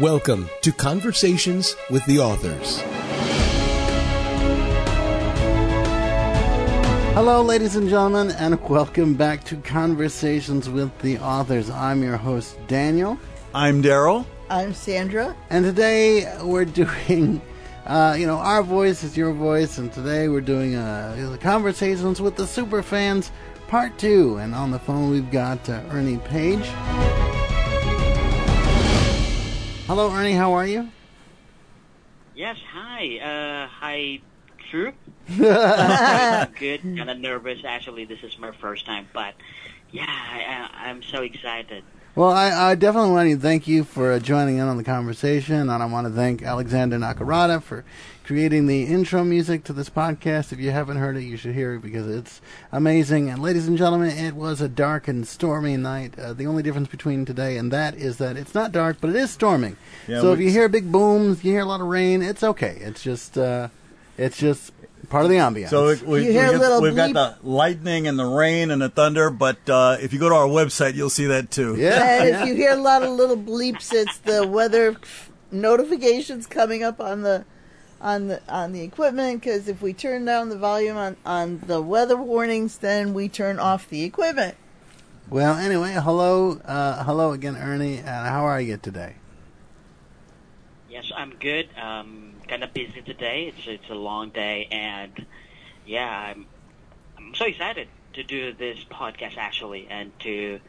Welcome to Conversations with the Authors. Hello, ladies and gentlemen, and welcome back to Conversations with the Authors. I'm your host, Daniel, I'm Daryl. I'm Sandra. and today we're doing, uh, you know, our voice is your voice, and today we're doing uh, Conversations with the Superfans Part 2. And on the phone we've got uh, Ernie Page. Hello, Ernie, how are you? Yes, hi. Uh, hi, Troupe. I'm good. Kind of nervous. Actually, this is my first time, but yeah, I, I, I'm so excited. Well, I, I definitely want to thank you for joining in on the conversation, and I want to thank Alexander Nakarada for creating the intro music to this podcast. If you haven't heard it, you should hear it because it's amazing. And ladies and gentlemen, it was a dark and stormy night. Uh, the only difference between today and that is that it's not dark, but it is storming. Yeah, so if you hear big booms, you hear a lot of rain, it's okay. It's just, uh, it's just part of the ambiance. So we, we, we get, we've bleep. got the lightning and the rain and the thunder, but uh, if you go to our website, you'll see that too. yeah, yeah. if you hear a lot of little bleeps, it's the weather notifications coming up on the on the on the equipment. Because if we turn down the volume on on the weather warnings, then we turn off the equipment. Well, anyway, hello, uh, hello again, Ernie, and how are you today? Yes, I'm good. Um, kind of busy today. It's it's a long day, and yeah, I'm I'm so excited to do this podcast actually, and to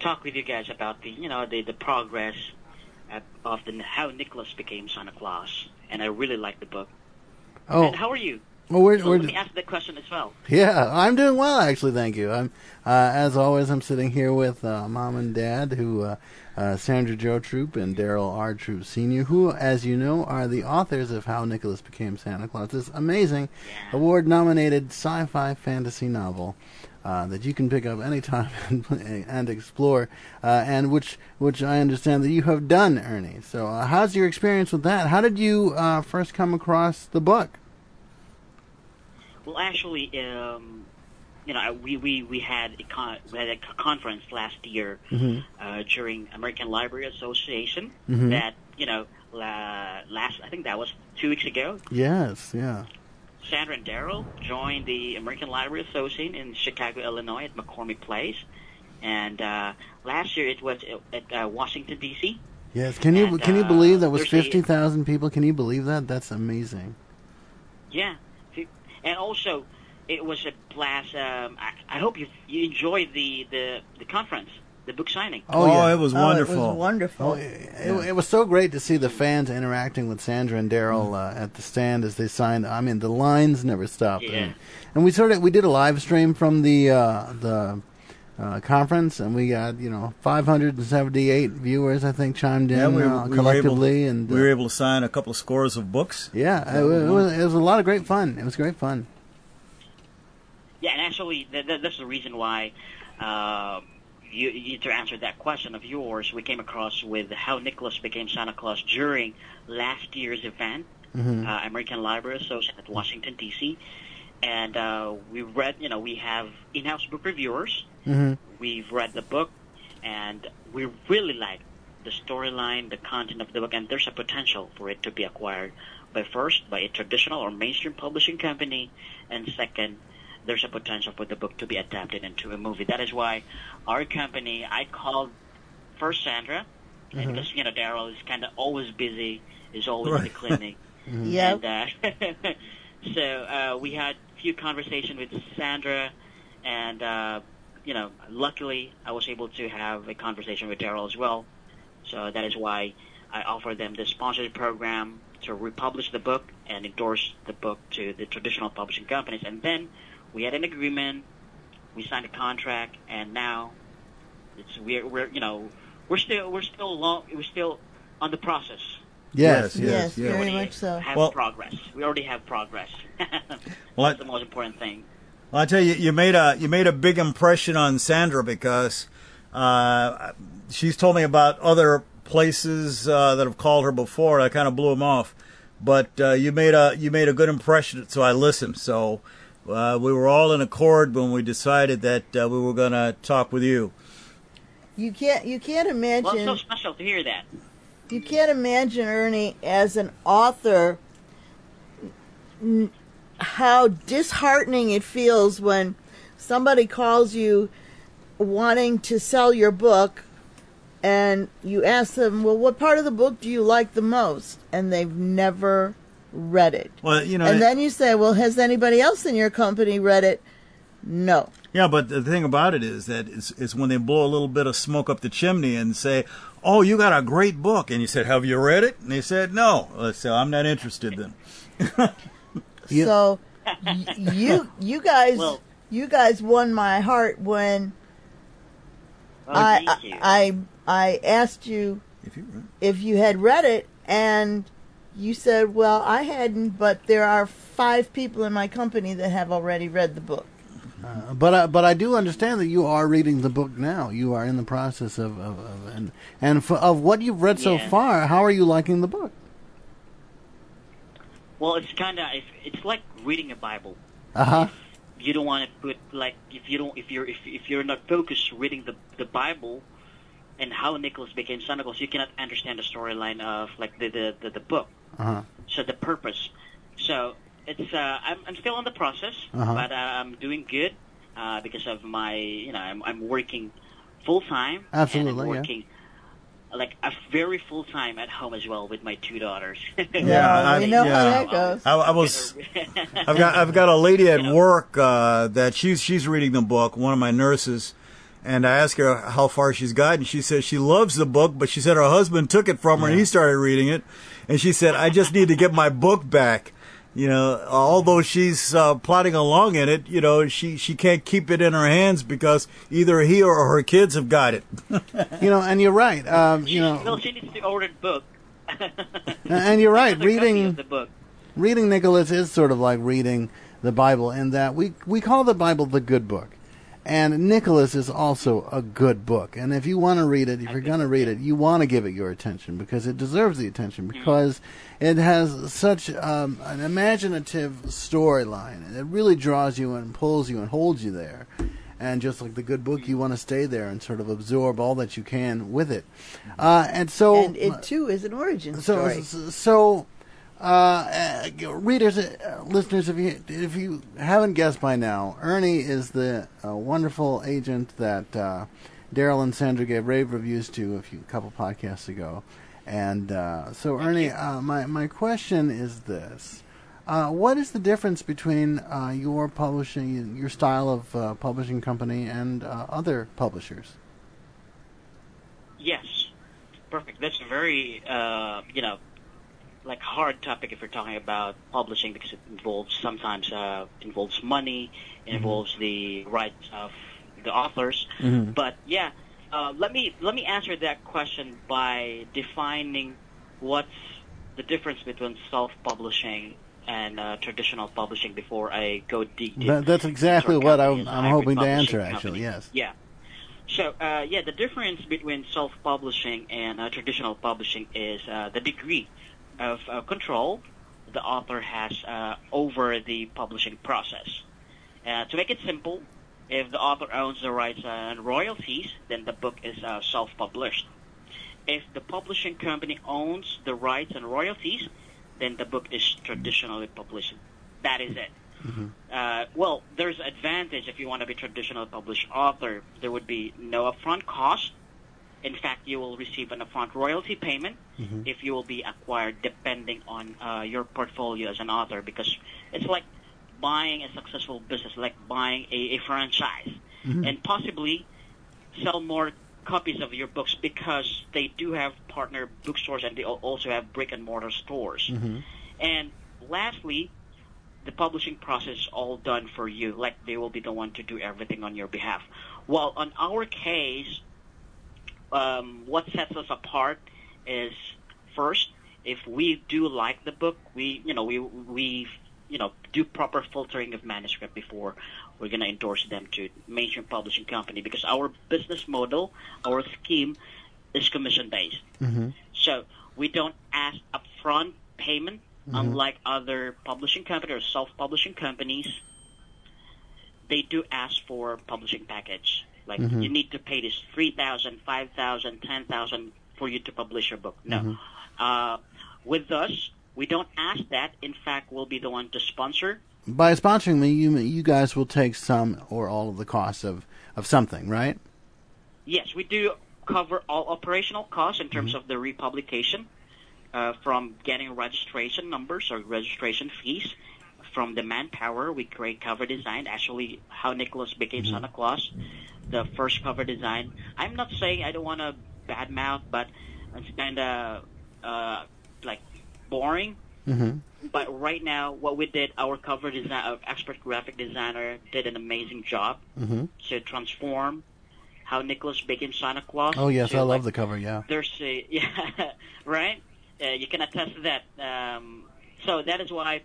talk with you guys about the you know the the progress of of the how Nicholas became Santa Claus, and I really like the book. Oh, And how are you? well, we're, So we're let me ask that question as well. Yeah, I'm doing well actually. Thank you. I'm uh, as always. I'm sitting here with uh, mom and dad, who uh, uh, Sandra Joe Troupe and Daryl R. Troupe Senior, who, as you know, are the authors of How Nicholas Became Santa Claus. This amazing Yeah. award-nominated sci-fi fantasy novel. Uh, that you can pick up anytime and, and explore, uh, and which which I understand that you have done, Ernie. So, uh, how's your experience with that? How did you uh, first come across the book? Well, actually, um, you know, we, we, we had a con- we had a conference last year uh, during American Library Association Mhm. that you know la- last I think that was two weeks ago. Yes, yeah. Sandra and Daryl joined the American Library Association in Chicago, Illinois, at McCormick Place, and uh, last year it was at uh, Washington D.C. Yes, can you And, can you uh, believe that was fifty thousand people? Can you believe that? That's amazing. Yeah, and also it was a blast. Um, I, I hope you you enjoyed the, the, the conference, the book signing. Oh, yeah. it was Oh, wonderful. it was wonderful. Oh, it, it, it was so great to see the fans interacting with Sandra and Daryl uh, at the stand as they signed. I mean, the lines never stopped. Yeah. And, and we sort of we did a live stream from the uh, the uh, conference, and we got you know 578 viewers, I think, chimed in Yeah, we, uh, we were collectively, able, and we uh, were able to sign a couple of scores of books. yeah, it, wa- it was it was a lot of great fun. It was great fun. Yeah, and actually, th- th- that's the reason why. Um, you, you, to answer that question of yours, we came across with how Nicholas became Santa Claus during last year's event, Mhm. uh, American Library Association at Washington D.C. And uh, we read, you know, we have in-house book reviewers. hmm We've read the book, and we really like the storyline, the content of the book, and there's a potential for it to be acquired by first by a traditional or mainstream publishing company, and second, there's a potential for the book to be adapted into a movie. That is why our company, I called first Sandra, and because you know Daryl is kind of always busy, is always in the Right. clinic. Yep. And, uh, so uh, we had a few conversations with Sandra, and uh, you know, luckily I was able to have a conversation with Daryl as well. So that is why I offered them the sponsored program to republish the book and endorse the book to the traditional publishing companies. And then we had an agreement, we signed a contract, and now it's we're, we're you know we're still we're still long we're still on the process. Yes. Yes, yes, yes, yes. very already much so. Have Well- progress. We already have progress. Well, That's the most important thing. Well, I tell you, you made a you made a big impression on Sandra because uh, she's told me about other places uh, that have called her before. And I kind of blew them off, but uh, you made a you made a good impression, so I listened. So uh, we were all in accord when we decided that uh, we were going to talk with you. You can't you can't imagine. Well, imagine. it's so special to hear that. you can't imagine Ernie as an author n- how disheartening it feels when somebody calls you wanting to sell your book and you ask them, "Well, what part of the book do you like the most?" and they've never read it. Well, you know, and then you say, "Well, has anybody else in your company read it?" No. Yeah, but the thing about it is that it's, it's when they blow a little bit of smoke up the chimney and say, "Oh, you got a great book," and you said, "Have you read it?" And they said, "No." Uh, I said, "I'm not interested then." You- So y- you you guys Well- you guys won my heart when Well, I, thank. I I asked you If you if you had read it and you said, "Well, I hadn't, but there are five people in my company that have already read the book." Uh, but I, but I do understand that you are reading the book now. You are in the process of, of, of and and for, of what you've read so Yeah. far. How are you liking the book? well, it's kind of it's like reading a Bible. Uh huh. you don't want to put like if you don't if you're if, if you're not focused reading the the Bible and how Nicholas became Santa Claus, you cannot understand the storyline of like the the, the, the book. Uh huh. So the purpose. So it's uh, I'm I'm still in the process, Uh-huh. but uh, I'm doing good uh, because of my you know I'm I'm working full time. Absolutely, and yeah. I'm working like a very full time at home as well with my two daughters. Yeah, I- we know yeah. how that goes. I, I was. I've got I've got a lady at work uh, that she's she's reading the book. One of my nurses, and I asked her how far she's gotten. She said she loves the book, but she said her husband took it from her and he started reading it, and she said I just need to get my book back. You know, although she's uh, plodding along in it, you know, she she can't keep it in her hands because either he or her kids have got it. You know, and you're right. Um, you know, well, she needs to order the book. and you're right. Reading the book. reading Nicholas is sort of like reading the Bible in that we we call the Bible the good book. And Nicholas is also a good book. And if you want to read it, if you're going to read it, you want to give it your attention because it deserves the attention because it has such um, an imaginative storyline. It really draws you and pulls you and holds you there. And just like the good book, you want to stay there and sort of absorb all that you can with it. Uh, and so, and it too is an origin so, story. so, uh, uh, readers, uh, listeners, if you if you haven't guessed by now, Ernie is the uh, wonderful agent that uh, Daryl and Sandra gave rave reviews to a few couple podcasts ago, and uh, so Ernie, uh, my my question is this. Uh, what is the difference between uh, your publishing, your style of uh, publishing company, and uh, other publishers? Yes, perfect. That's a very uh, you know like hard topic if you're talking about publishing because it involves sometimes uh, involves money, it involves the rights of the authors. But yeah, uh, let me let me answer that question by defining what's the difference between self-publishing and uh, traditional publishing before I go deep. That, that's exactly what I'm, company as a I'm hoping to answer. company. Actually, yes. Yeah. So, uh, yeah, the difference between self-publishing and uh, traditional publishing is uh, the degree of uh, control the author has uh, over the publishing process. Uh, to make it simple, if the author owns the rights and royalties, then the book is uh, self-published. If the publishing company owns the rights and royalties, then the book is traditionally published. That is it. Uh, well, there's advantage if you want to be traditional published author. There would be no upfront cost. In fact, you will receive an upfront royalty payment mm-hmm. if you will be acquired, depending on uh, your portfolio as an author. Because it's like buying a successful business, like buying a, a franchise, mm-hmm. and possibly sell more copies of your books because they do have partner bookstores and they also have brick and mortar stores. Mm-hmm. And lastly, the publishing process is all done for you. Like they will be the one to do everything on your behalf. While on our case, um, what sets us apart is first, if we do like the book, we you know we we you know do proper filtering of manuscript before we're going to endorse them to mainstream publishing company because our business model, our scheme, is commission based. So we don't ask upfront payment, unlike other publishing companies or self-publishing companies. They do ask for publishing package. Like you need to pay this three thousand, five thousand, ten thousand for you to publish your book. No. Uh, with us, we don't ask that. In fact, we'll be the one to sponsor. By sponsoring me, you you guys will take some or all of the costs of, of something, right? Yes, we do cover all operational costs in terms of the republication, uh, from getting registration numbers or registration fees, from the manpower. We create cover design. Actually, how Nicholas became Santa Claus, the first cover design. I'm not saying I don't want to badmouth, but it's kind of uh, like boring. Mm-hmm. But right now, what we did, our cover design, our expert graphic designer did an amazing job Mm-hmm. to transform how Nicholas became Santa Claus. Oh yes, to, I like, love the cover. Yeah. there's a yeah right uh, you can attest to that um, so that is why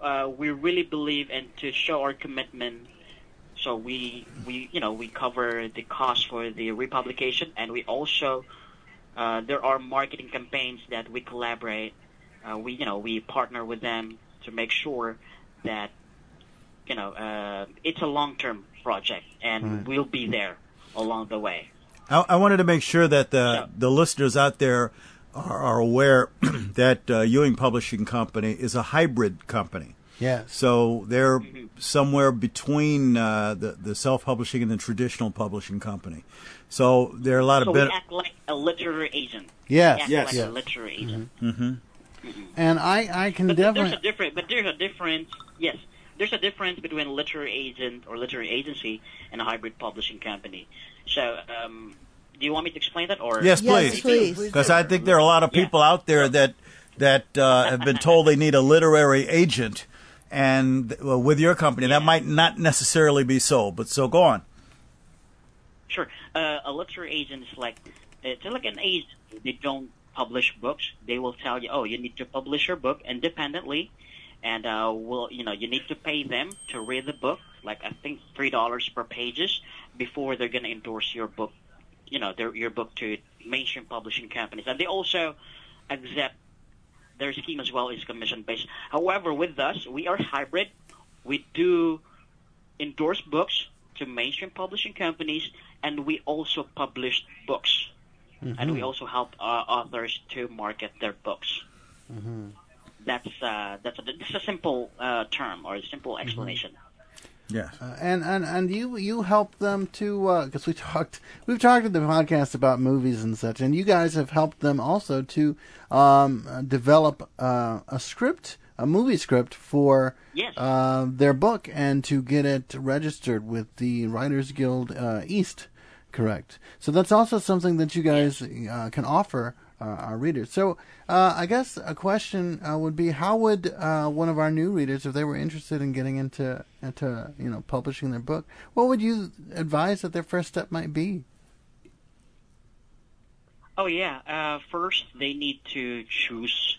uh, we really believe and to show our commitment so we we you know we cover the cost for the republication and we also uh, there are marketing campaigns that we collaborate uh, we you know we partner with them to make sure that you know uh, it's a long term project and Right. we'll be there along the way I, I wanted to make sure that the Yeah. the listeners out there are, are aware that uh, Ewing Publishing Company is a hybrid company. Yes. So they're somewhere between uh, the the self publishing and the traditional publishing company. So there are a lot So of we ben- act like a literary agent. Yes. Act Yes. like Yes. a literary agent. And I I can But there's a difference. But there's a difference. Yes, there's a difference between a literary agent or literary agency and a hybrid publishing company. So, um, do you want me to explain that, or Yes, Yes, please. please. Because I think there are a lot of Yeah. people out there that that uh, have been told they need a literary agent, and well, with your company, that might not necessarily be so. But so go on. Sure. Uh, a literary agent is like it's like an agent. They don't publish books. They will tell you, oh, you need to publish your book independently, and uh, will you know you need to pay them to read the book. Like I think three dollars per pages before they're going to endorse your book. You know, their, your book to mainstream publishing companies, and they also accept their scheme as well is commission based. However, with us, we are hybrid. We do endorse books to mainstream publishing companies, and we also publish books, and we also help uh, authors to market their books. That's uh, that's a, that's a simple uh, term or a simple explanation. Yes. Uh, and and and you you help them to because we talked we've talked in the podcast about movies and such, and you guys have helped them also to um, uh, develop uh, a script, a movie script for Yes. uh, their book, and to get it registered with the Writers Guild uh, East. Correct. So that's also something that you guys uh, can offer uh, our readers. So uh, I guess a question uh, would be: How would uh, one of our new readers, if they were interested in getting into into you know publishing their book, what would you advise that their first step might be? Oh yeah. Uh, first, they need to choose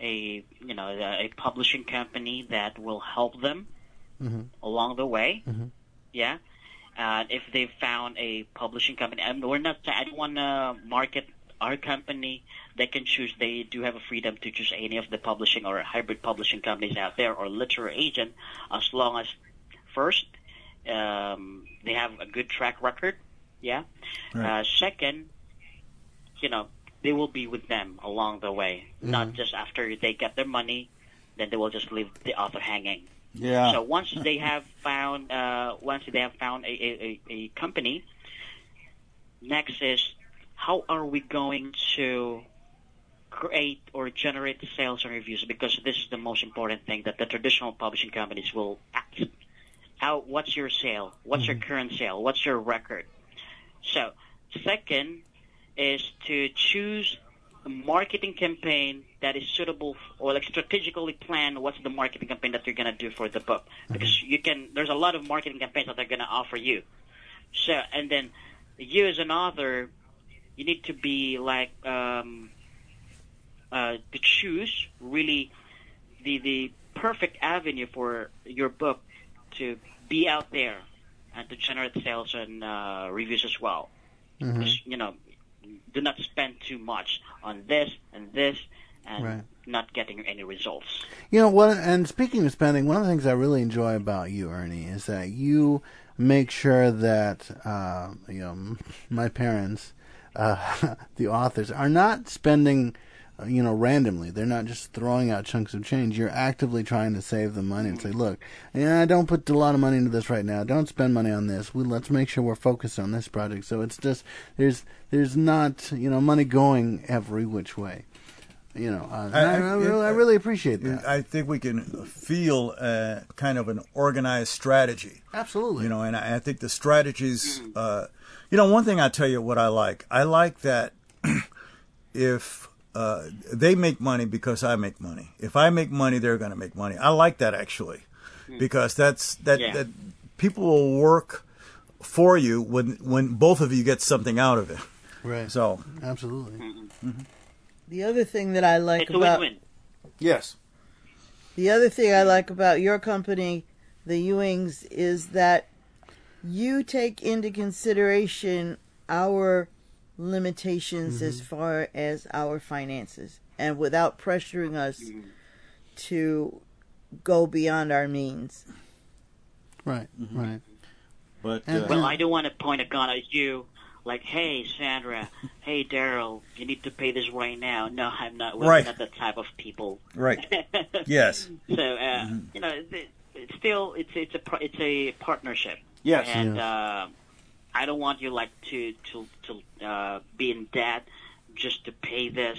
a you know a publishing company that will help them along the way. Yeah. Uh, if they've found a publishing company, and we're not. I don't want to market our company. They can choose. They do have a freedom to choose any of the publishing or hybrid publishing companies out there, or literary agent, as long as first um, they have a good track record. Yeah. Right. Uh, second, you know, they will be with them along the way, not just after they get their money, then they will just leave the author hanging. Yeah. So once they have found, uh, once they have found a, a, a company, next is how are we going to create or generate sales and reviews? Because this is the most important thing that the traditional publishing companies will ask. How, what's your sale? What's your mm-hmm. current sale? What's your record? So, second is to choose a marketing campaign that is suitable or like strategically plan what's the marketing campaign that you're going to do for the book mm-hmm. because you can there's a lot of marketing campaigns that they're going to offer you so and then you as an author you need to be like um uh to choose really the the perfect avenue for your book to be out there and to generate sales and uh, reviews as well Mm-hmm. Just, you know, do not spend too much on this and this and Right. not getting any results. You know what? And speaking of spending, one of the things I really enjoy about you, Ernie, is that you make sure that uh, you know my parents uh, the authors are not spending, uh, you know, randomly. They're not just throwing out chunks of change. You're actively trying to save them money and say, look, yeah, don't put a lot of money into this right now. Don't spend money on this. We let's make sure we're focused on this project. So it's just there's there's not you know money going every which way. You know, uh, I, I, I, really, I really appreciate that. I think we can feel uh, kind of an organized strategy. Absolutely. You know, and I, I think the strategies. Uh, you know, one thing I tell you what I like. I like that if uh, they make money because I make money. If I make money, they're going to make money. I like that actually, because that's that Yeah. that people will work for you when when both of you get something out of it. right. So Absolutely. The other thing that I like It's about win-win. yes, The other thing I like about your company, the Ewings, is that you take into consideration our limitations as far as our finances and without pressuring us to go beyond our means. Right. Right. but uh, Well, I don't want to point a gun at you. Like, hey, Sandra, hey, Daryl, you need to pay this right now. No, I'm not. We're Right. not the type of people. right, yes, So, uh, you know, it, it's still it's it's a par- it's a partnership. Yes, and Yes. uh, I don't want you like to to to uh, be in debt just to pay this,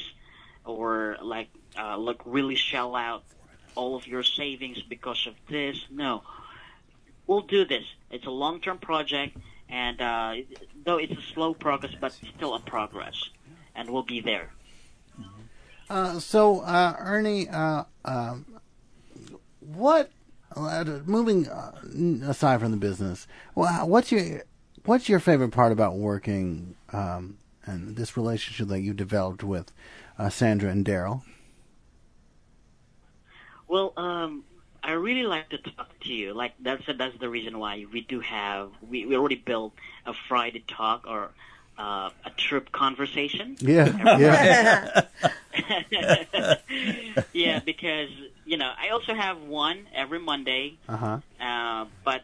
or like uh, look really shell out all of your savings because of this. No, we'll do this. It's a long term project, and uh, though it's a slow progress, but still a progress, and we'll be there. Uh, so, uh, Ernie, uh, um, what? Uh, moving uh, aside from the business, wha- what's your what's your favorite part about working um, and this relationship that you developed with uh, Sandra and Daryl? Well, um, I really like to talk to you. Like that's that's the reason why we do have we, we already built a Friday talk or uh, a trip conversation. Yeah, yeah, yeah, because you know I also have one every Monday, uh huh. uh, but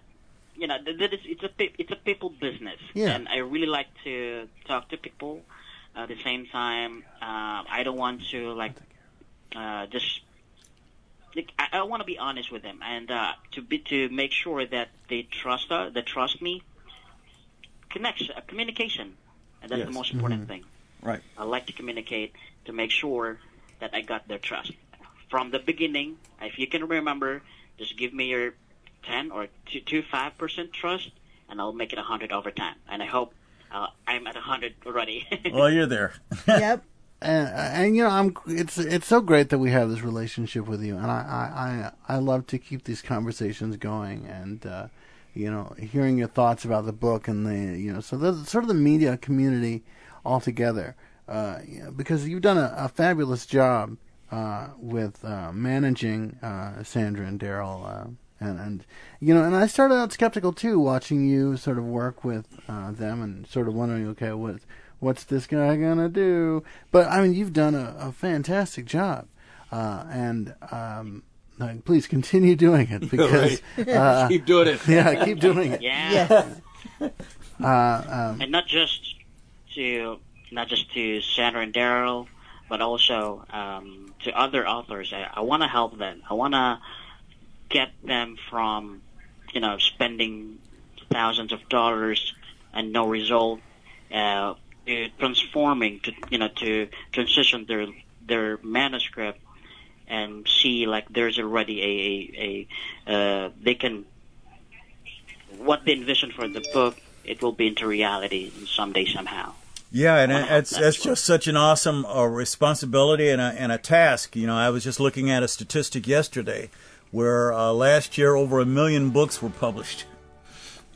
you know th- th- it's, it's a it's a people business, Yeah. and I really like to talk to people. At the same time, uh, I don't want to like uh, just. Like, I, I want to be honest with them, and uh, to be to make sure that they trust uh, they trust me. Connection, uh, communication, and that's Yes. the most important thing. right. I like to communicate to make sure that I got their trust from the beginning. If you can remember, just give me your ten or two, two five percent trust, and I'll make it a hundred over time. And I hope uh, I'm at a hundred already. Well, you're there. yep. and and you know I'm it's it's so great that we have this relationship with you and I I I, I love to keep these conversations going and uh, you know hearing your thoughts about the book and the you know so the sort of the media community altogether uh, you know, because you've done a, a fabulous job uh, with uh, managing uh, Sandra and Daryl uh, and and you know and I started out skeptical too watching you sort of work with uh, them and sort of wondering okay what what's this guy gonna do? But I mean, you've done a, a fantastic job, and um, like, please continue doing it because uh, Keep doing it. yeah, keep doing it. yeah, Yes. Uh, um, and not just to not just to Sandra and Daryl, but also um, to other authors. I, I want to help them. I want to get them from you know spending thousands of dollars and no result uh, to transforming to you know to transition their their manuscript and see like there's already a a, a uh, they can what they envision for the book it will be into reality someday somehow. Yeah, and it's that's it's just such an awesome uh, responsibility and a and a task. You know, I was just looking at a statistic yesterday where uh, last year over a million books were published.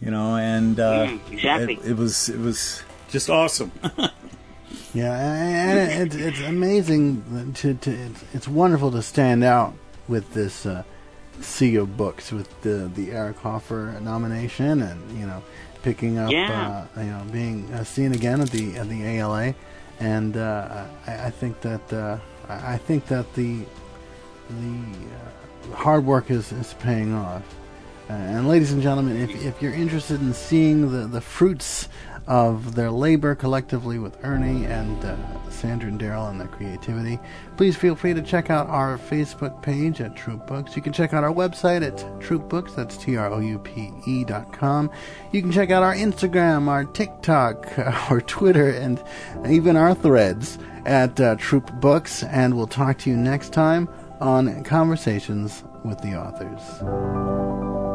You know, and uh, Mm, exactly. it, it was it was just awesome. yeah, and it's it's amazing to, to it's, it's wonderful to stand out with this uh, sea of books with the the Eric Hoffer nomination and you know picking up Yeah. uh, you know being uh, seen again at the at the ALA and uh, I, I think that uh, I I think that the the uh, hard work is, is paying off Uh, and ladies and gentlemen, if, if you're interested in seeing the, the fruits of their labor collectively with Ernie and uh, Sandra and Daryl and their creativity, please feel free to check out our Facebook page at Troupe Books. You can check out our website at Troupe Books, that's T R O U P E dot com. You can check out our Instagram, our TikTok, our Twitter, and even our threads at uh, Troupe Books. And we'll talk to you next time on Conversations with the Authors.